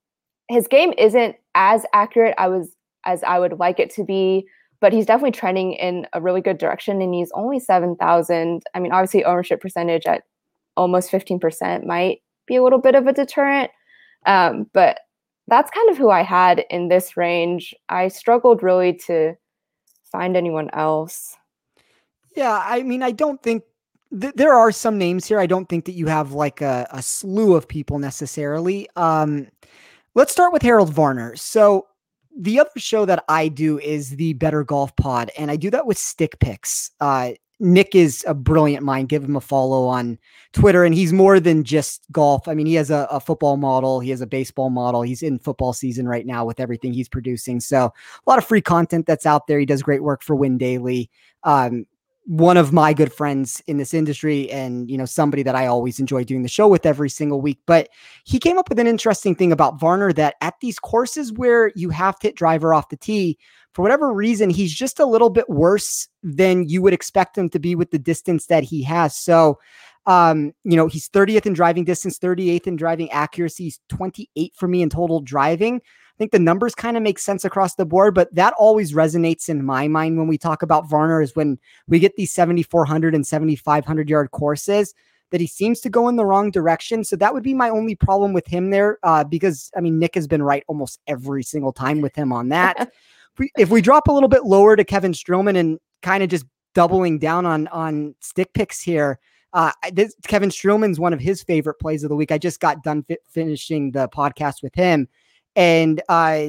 his game isn't as accurate I was as I would like it to be, but he's definitely trending in a really good direction. And he's only seven thousand. I mean, obviously, ownership percentage at almost fifteen percent might be a little bit of a deterrent, um, but that's kind of who I had in this range. I struggled really to find anyone else. Yeah, I mean, I don't think th- there are some names here. I don't think that you have like a, a slew of people necessarily. Um, Let's start with Harold Varner. So, the other show that I do is the Better Golf Pod, and I do that with Stick Picks. Uh, Nick is a brilliant mind. Give him a follow on Twitter, and he's more than just golf. I mean, he has a, a, football model, he has a baseball model. He's in football season right now with everything he's producing. So, a lot of free content that's out there. He does great work for Win Daily. Um, one of my good friends in this industry and you know somebody that I always enjoy doing the show with every single week but he came up with an interesting thing about Varner that at these courses where you have to hit driver off the tee for whatever reason he's just a little bit worse than you would expect him to be with the distance that he has. So um, you know, he's 30th in driving distance, 38th in driving accuracy, he's 28 for me in total driving I think the numbers kind of make sense across the board, but that always resonates in my mind when we talk about Varner is when we get these 7,400 and 7,500 yard courses that he seems to go in the wrong direction. So that would be my only problem with him there, uh, because I mean, Nick has been right almost every single time with him on that. if, [LAUGHS] we, if we drop a little bit lower to Kevin Streelman and kind of just doubling down on on stick picks here, uh, this, Kevin Streelman's one of his favorite plays of the week. I just got done fi- finishing the podcast with him, and uh,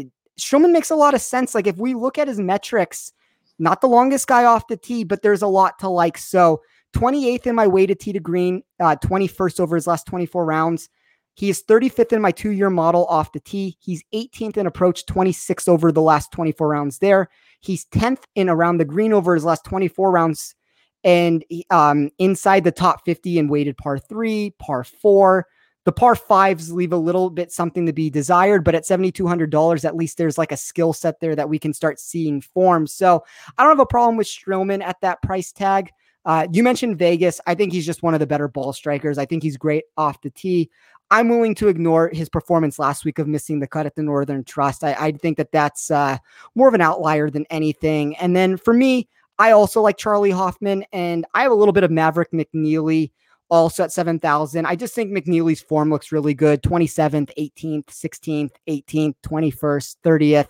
makes a lot of sense. Like if we look at his metrics, not the longest guy off the tee, but there's a lot to like. So 28th in my weighted tee to green, uh, 21st over his last 24 rounds. He is 35th in my two year model off the tee. He's 18th in approach, 26 over the last 24 rounds there. He's 10th in around the green over his last 24 rounds and um, inside the top 50 in weighted par three, par four. The par fives leave a little bit something to be desired, but at $7,200, at least there's like a skill set there that we can start seeing form. So I don't have a problem with Streelman at that price tag. Uh, you mentioned Vegas. I think he's just one of the better ball strikers. I think he's great off the tee. I'm willing to ignore his performance last week of missing the cut at the Northern Trust. I, I think that that's uh, more of an outlier than anything. And then for me, I also like Charley Hoffman, and I have a little bit of Maverick McNealy also at 7,000. I just think McNealy's form looks really good 27th, 18th, 16th, 18th, 21st, 30th.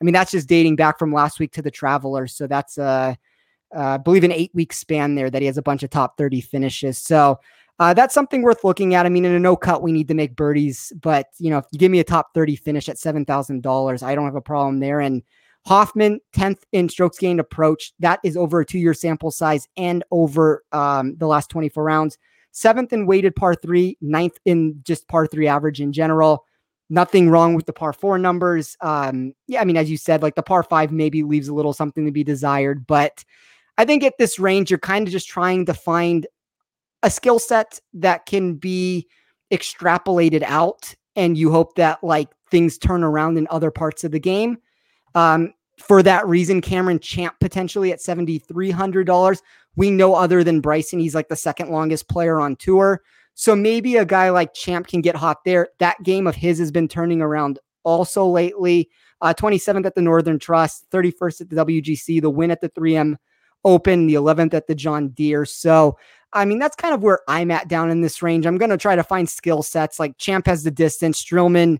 I mean, that's just dating back from last week to the Traveler. So that's, uh, uh, I believe, an eight week span there that he has a bunch of top 30 finishes. So uh, that's something worth looking at. I mean, in a no cut, we need to make birdies, but you know, if you give me a top 30 finish at $7,000, I don't have a problem there. And Hoffman, 10th in strokes gained approach. That is over a two year sample size and over um, the last 24 rounds. Seventh in weighted par three, ninth in just par three average in general. Nothing wrong with the par four numbers. Um, yeah, I mean, as you said, like the par five maybe leaves a little something to be desired, but I think at this range, you're kind of just trying to find a skill set that can be extrapolated out, and you hope that like things turn around in other parts of the game. Um, for that reason, Cameron Champ potentially at $7,300. We know other than Bryson, he's like the second longest player on tour. So maybe a guy like Champ can get hot there. That game of his has been turning around also lately. Uh, 27th at the Northern Trust, 31st at the WGC, the win at the 3M Open, the 11th at the John Deere. So, I mean, that's kind of where I'm at down in this range. I'm going to try to find skill sets like Champ has the distance, Streelman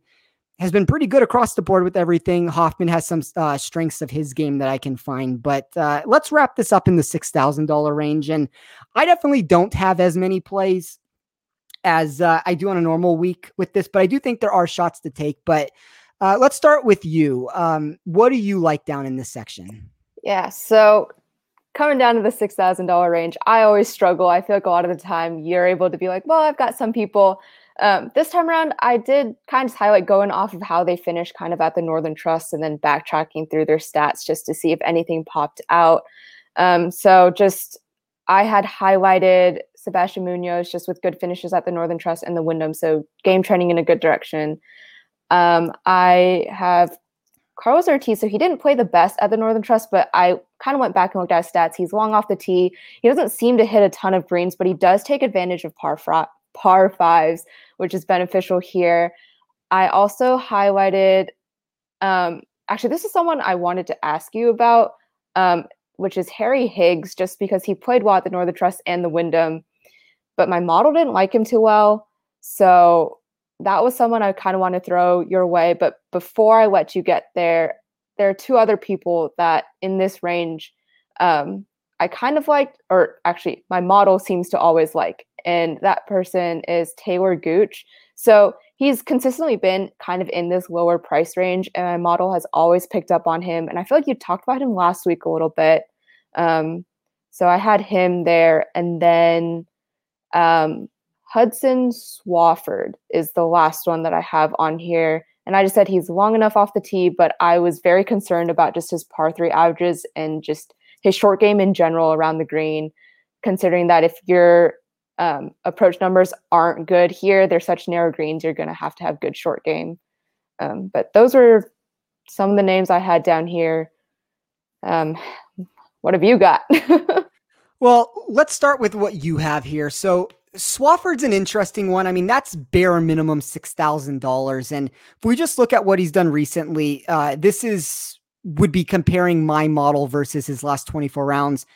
has been pretty good across the board with everything. Hoffman has some uh, strengths of his game that I can find, but uh, let's wrap this up in the six thousand dollar range. And I definitely don't have as many plays as uh, I do on a normal week with this, but I do think there are shots to take. But uh, let's start with you. Um, what do you like down in this section? Yeah, so coming down to the six thousand dollar range, I always struggle. I feel like a lot of the time you're able to be like, well, I've got some people um, this time around, I did kind of highlight going off of how they finished kind of at the Northern Trust and then backtracking through their stats just to see if anything popped out. Um, so just I had highlighted Sebastian Munoz just with good finishes at the Northern Trust and the Wyndham. So game trending in a good direction. Um, I have Carlos Ortiz. So he didn't play the best at the Northern Trust, but I kind of went back and looked at his stats. He's long off the tee. He doesn't seem to hit a ton of greens, but he does take advantage of par, fr- par fives, which is beneficial here. I also highlighted, um, actually, this is someone I wanted to ask you about, um, which is Harry Higgs, just because he played well at the Northern Trust and the Wyndham, but my model didn't like him too well. So that was someone I kind of want to throw your way. But before I let you get there, there are two other people that in this range um, I kind of liked, or actually, my model seems to always like and that person is Taylor Gooch. So he's consistently been kind of in this lower price range, and my model has always picked up on him. And I feel like you talked about him last week a little bit. Um, so I had him there, and then um, Hudson Swafford is the last one that I have on here. And I just said he's long enough off the tee, but I was very concerned about just his par three averages and just his short game in general around the green, considering that if you're um, approach numbers aren't good here. They're such narrow greens. You're going to have to have good short game. Um, but those are some of the names I had down here. Um, what have you got? [LAUGHS] well, let's start with what you have here. So Swafford's an interesting one. I mean, that's bare minimum six thousand dollars, and if we just look at what he's done recently, uh, this is would be comparing my model versus his last twenty four rounds.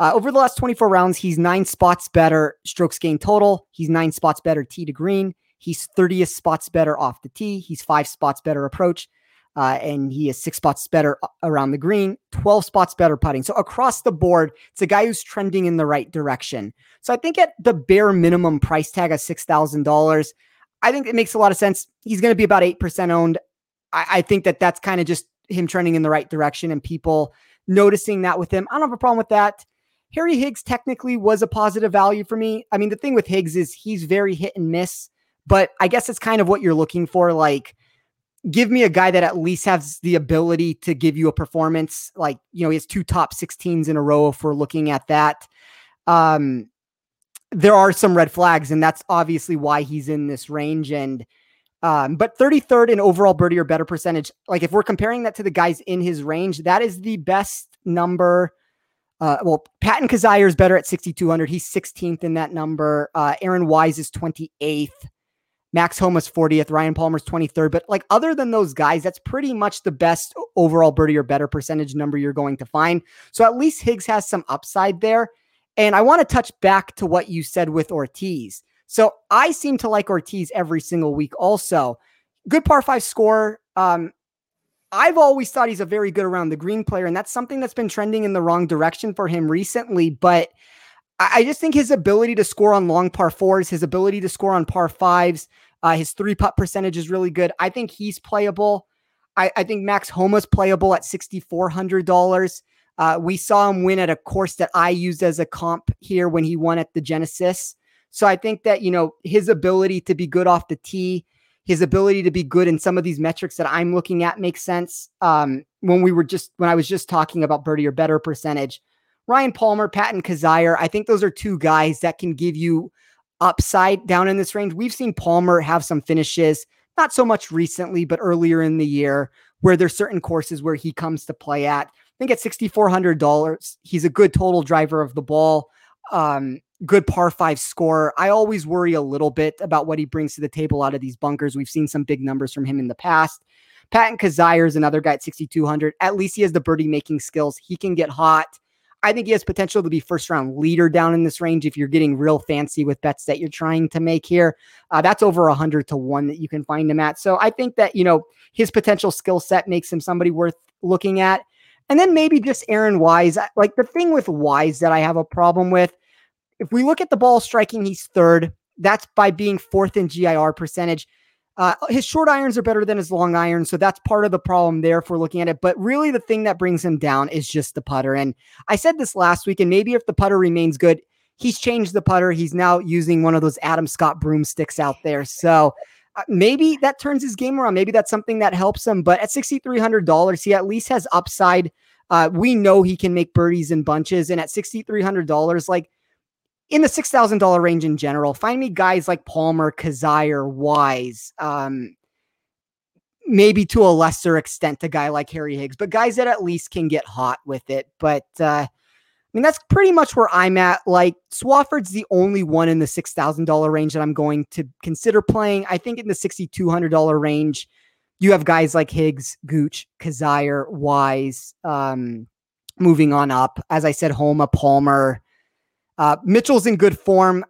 Uh, over the last 24 rounds, he's nine spots better strokes gained total. He's nine spots better tee to green. He's 30th spots better off the tee. He's five spots better approach. Uh, and he is six spots better around the green, 12 spots better putting. So across the board, it's a guy who's trending in the right direction. So I think at the bare minimum price tag of $6,000, I think it makes a lot of sense. He's going to be about 8% owned. I, I think that that's kind of just him trending in the right direction and people noticing that with him. I don't have a problem with that. Harry Higgs technically was a positive value for me. I mean, the thing with Higgs is he's very hit and miss, but I guess it's kind of what you're looking for. Like, give me a guy that at least has the ability to give you a performance. Like, you know, he has two top 16s in a row if we're looking at that. Um, there are some red flags, and that's obviously why he's in this range. And um, but 33rd in overall birdie or better percentage. Like if we're comparing that to the guys in his range, that is the best number. Uh, well, Patton Kizzire is better at 6,200. He's 16th in that number. Uh, Aaron Wise is 28th. Max Homa's 40th. Ryan Palmer's 23rd. But like other than those guys, that's pretty much the best overall birdie or better percentage number you're going to find. So at least Higgs has some upside there. And I want to touch back to what you said with Ortiz. So I seem to like Ortiz every single week. Also, good par five score. Um, I've always thought he's a very good around the green player, and that's something that's been trending in the wrong direction for him recently. But I just think his ability to score on long par fours, his ability to score on par fives, uh, his three putt percentage is really good. I think he's playable. I, I think Max Homa's playable at sixty four hundred dollars. Uh, we saw him win at a course that I used as a comp here when he won at the Genesis. So I think that, you know, his ability to be good off the tee, his ability to be good in some of these metrics that I'm looking at makes sense. Um, when we were just, when I was just talking about birdie or better percentage, Ryan Palmer, Patton Kizzire, I think those are two guys that can give you upside down in this range. We've seen Palmer have some finishes, not so much recently, but earlier in the year, where there's certain courses where he comes to play at. I think at $6,400, he's a good total driver of the ball. Um, good par five scorer. I always worry a little bit about what he brings to the table out of these bunkers. We've seen some big numbers from him in the past. Patton Kizzire is another guy at 6,200. At least he has the birdie making skills. He can get hot. I think he has potential to be first round leader down in this range if you're getting real fancy with bets that you're trying to make here. Uh, that's over 100 to 1 that you can find him at. So I think that, you know, his potential skill set makes him somebody worth looking at. And then maybe just Aaron Wise. Like the thing with Wise that I have a problem with if we look at the ball striking, he's third. That's by being fourth in GIR percentage. Uh, his short irons are better than his long irons, so that's part of the problem there if we're looking at it. But really, the thing that brings him down is just the putter. And I said this last week, and maybe if the putter remains good, he's changed the putter. He's now using one of those Adam Scott broomsticks out there. So uh, maybe that turns his game around. Maybe that's something that helps him. But at sixty three hundred dollars, he at least has upside. Uh, we know he can make birdies in bunches, and at sixty three hundred dollars, like in the six thousand dollar range in general. Find me guys like Palmer, Kizzire, Wise, um, maybe to a lesser extent, a guy like Harry Higgs, but guys that at least can get hot with it. But uh, I mean, that's pretty much where I'm at. Like Swafford's the only one in the six thousand dollar range that I'm going to consider playing. I think in the sixty two hundred dollar range, you have guys like Higgs, Gooch, Kizzire, Wise. Um, moving on up, as I said, Homa, Palmer. Uh, Mitchell's in good form.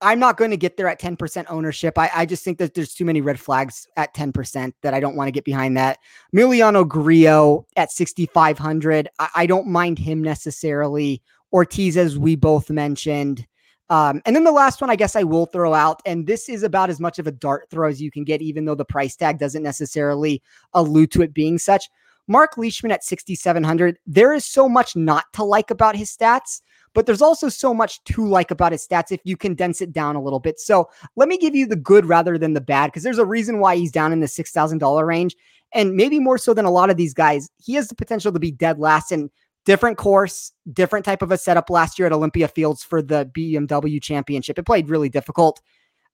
I'm not going to get there at 10% ownership. I, I, just think that there's too many red flags at 10% that I don't want to get behind that. Emiliano Grillo at 6,500. I, I, don't mind him necessarily. Ortiz, as we both mentioned. Um, and then the last one, I guess I will throw out, and this is about as much of a dart throw as you can get, even though the price tag doesn't necessarily allude to it being such. Mark Leishman at 6,700. There is so much not to like about his stats but there's also so much to like about his stats if you condense it down a little bit. So let me give you the good rather than the bad, because there's a reason why he's down in the $6,000 range. And maybe more so than a lot of these guys, he has the potential to be dead last in different course, different type of a setup last year at Olympia Fields for the BMW championship. It played really difficult.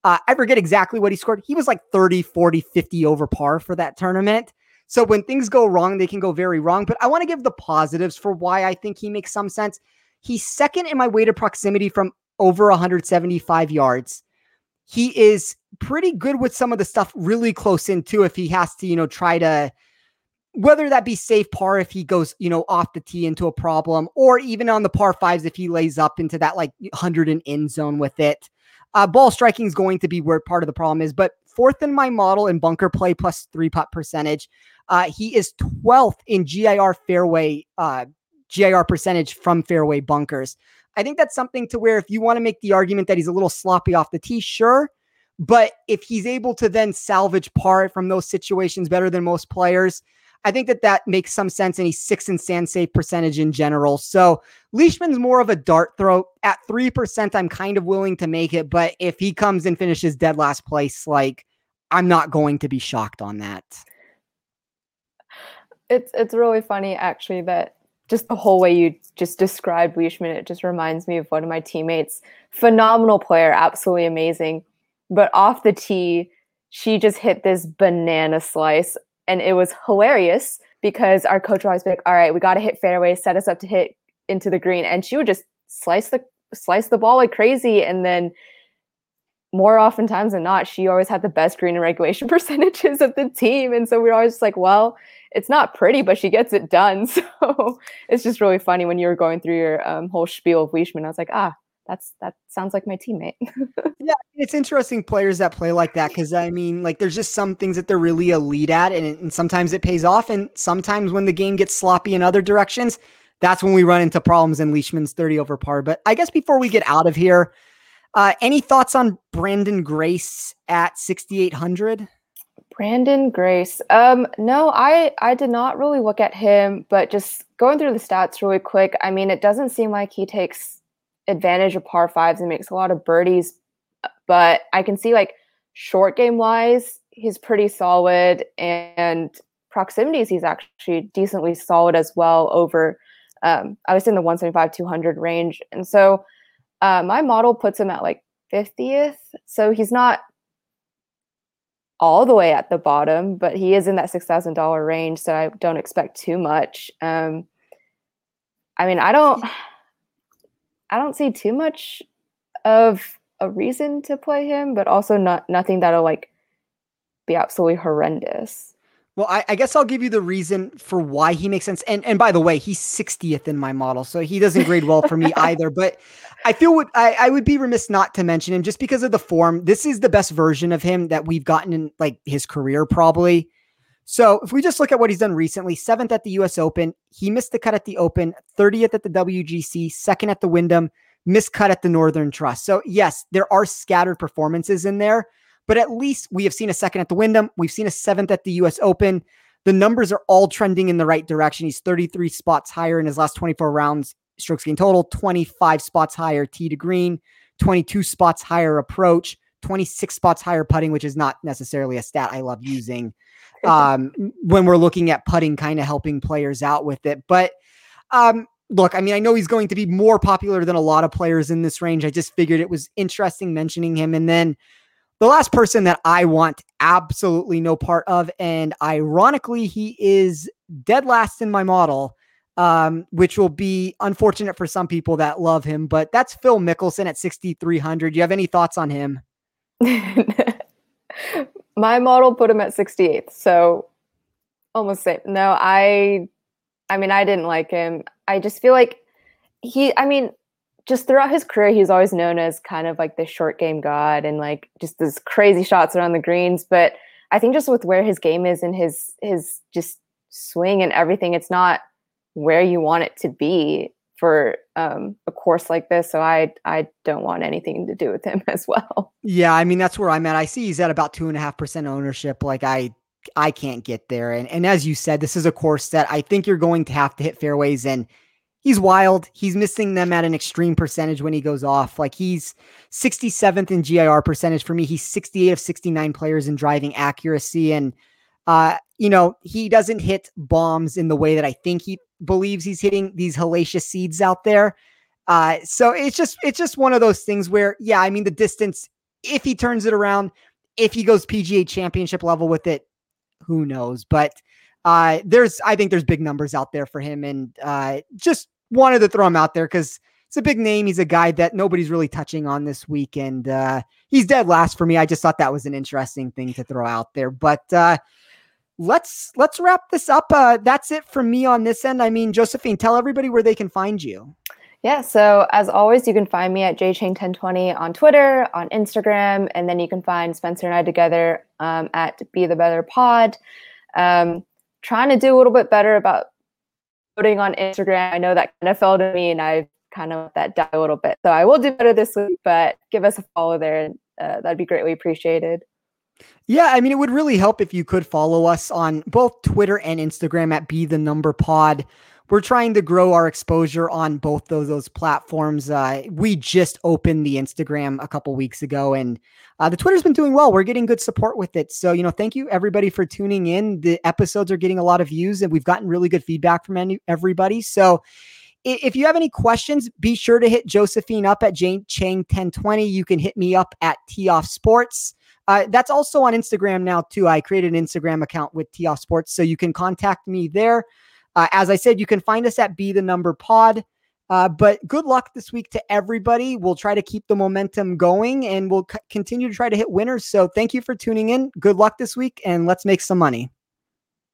Uh, I forget exactly what he scored. He was like 30, 40, 50 over par for that tournament. So when things go wrong, they can go very wrong. But I want to give the positives for why I think he makes some sense. He's second in my weighted proximity from over 175 yards. He is pretty good with some of the stuff really close in too. If he has to, you know, try to whether that be safe par if he goes, you know, off the tee into a problem, or even on the par fives if he lays up into that like 100 and in zone with it. Uh, ball striking is going to be where part of the problem is, but fourth in my model in bunker play plus three putt percentage. Uh, he is 12th in GIR fairway uh, GIR percentage from fairway bunkers. I think that's something to where if you want to make the argument that he's a little sloppy off the tee, sure. But if he's able to then salvage par from those situations better than most players, I think that that makes some sense. And he's six in sand save percentage in general. So Leishman's more of a dart throw. At 3%, I'm kind of willing to make it. But if he comes and finishes dead last place, like I'm not going to be shocked on that. It's it's really funny actually that just the whole way you just described Leishman, it just reminds me of one of my teammates. Phenomenal player, absolutely amazing. But off the tee, she just hit this banana slice and it was hilarious because our coach be like, "All right, we got to hit fairway, set us up to hit into the green," and she would just slice the slice the ball like crazy, and then more oftentimes than not, she always had the best green and regulation [LAUGHS] percentages of the team, and so we were always like, "Well." It's not pretty, but she gets it done. [LAUGHS] So it's just really funny when you were going through your um, whole spiel of Leishman. I was like, ah, that's that sounds like my teammate. [LAUGHS] yeah, it's interesting players that play like that because I mean, like, there's just some things that they're really elite at, and, and sometimes it pays off, and sometimes when the game gets sloppy in other directions, that's when we run into problems. in Leishman's 30 over par. But I guess before we get out of here, uh, any thoughts on Branden Grace at 6,800? Branden Grace. Um, no, I I did not really look at him, but just going through the stats really quick. I mean, it doesn't seem like he takes advantage of par fives and makes a lot of birdies. But I can see like short game wise, he's pretty solid, and proximities, he's actually decently solid as well. Over, um, I was in the 175 200 range, and so uh, my model puts him at like 50th. So he's not all the way at the bottom, but he is in that six thousand dollar range, so I don't expect too much. Um, I mean, I don't. I don't see too much of a reason to play him, but also not nothing that'll like be absolutely horrendous. Well, I, I, guess I'll give you the reason for why he makes sense. And and by the way, he's 60th in my model, so he doesn't grade well for me [LAUGHS] either. But I feel what I, I would be remiss not to mention him just because of the form. This is the best version of him that we've gotten in like his career, probably. So if we just look at what he's done recently, seventh at the US Open, he missed the cut at the Open, 30th at the WGC, second at the Wyndham, missed cut at the Northern Trust. So yes, there are scattered performances in there, but at least we have seen a second at the Wyndham. We've seen a seventh at the US Open. The numbers are all trending in the right direction. He's 33 spots higher in his last 24 rounds, strokes gain total, 25 spots higher tee to green, 22 spots higher approach, 26 spots higher putting, which is not necessarily a stat I love using [LAUGHS] um, when we're looking at putting, kind of helping players out with it. But um, look, I mean, I know he's going to be more popular than a lot of players in this range. I just figured it was interesting mentioning him. And then the last person that I want absolutely no part of, and ironically, he is dead last in my model, um, which will be unfortunate for some people that love him. But that's Phil Mickelson at 6,300. Do you have any thoughts on him? [LAUGHS] my model put him at 68th. So almost same. No, I I mean I didn't like him. I just feel like he I mean just throughout his career he's always known as kind of like the short game god and like just these crazy shots around the greens, but I think just with where his game is and his his just swing and everything it's not where you want it to be for um, a course like this. So I I don't want anything to do with him [LAUGHS] as well. Yeah, I mean that's where I'm at. I see he's at about two and a half percent ownership. Like I I can't get there. And and as you said, this is a course that I think you're going to have to hit fairways and he's wild. He's missing them at an extreme percentage when he goes off. Like he's 67th in GIR percentage for me. He's 68 of 69 players in driving accuracy. And uh, you know, he doesn't hit bombs in the way that I think he believes he's hitting these hellacious seeds out there. Uh, so it's just it's just one of those things where, yeah, I mean the distance. If he turns it around, if he goes PGA Championship level with it, who knows? But uh, there's I think there's big numbers out there for him, and uh, just wanted to throw him out there because it's a big name. He's a guy that nobody's really touching on this week, and uh, he's dead last for me. I just thought that was an interesting thing to throw out there, but. Uh, let's let's wrap this up. Uh, that's it from me on this end. I mean, Josephine, tell everybody where they can find you. Yeah, so as always, you can find me at jchain1020 on Twitter, on Instagram, and then you can find Spencer and I together um, at Be the Better Pod. Um, trying to do a little bit better about putting on Instagram. I know that kind of fell to me, and I kind of let that die a little bit. So I will do better this week, but give us a follow there, and uh, that'd be greatly appreciated. Yeah, I mean, it would really help if you could follow us on both Twitter and Instagram at Be the Number Pod. We're trying to grow our exposure on both those those platforms. Uh, we just opened the Instagram a couple weeks ago, and uh, the Twitter's been doing well. We're getting good support with it. So, you know, thank you everybody for tuning in. The episodes are getting a lot of views, and we've gotten really good feedback from any, everybody. So, if you have any questions, be sure to hit Josephine up at Jane Chang 1020. You can hit me up at T Off Sports. Uh, that's also on Instagram now too. I created an Instagram account with T Off Sports, so you can contact me there. Uh, as I said, you can find us at Be the Number Pod. Uh, but good luck this week to everybody. We'll try to keep the momentum going, and we'll c- continue to try to hit winners. So thank you for tuning in. Good luck this week, and let's make some money.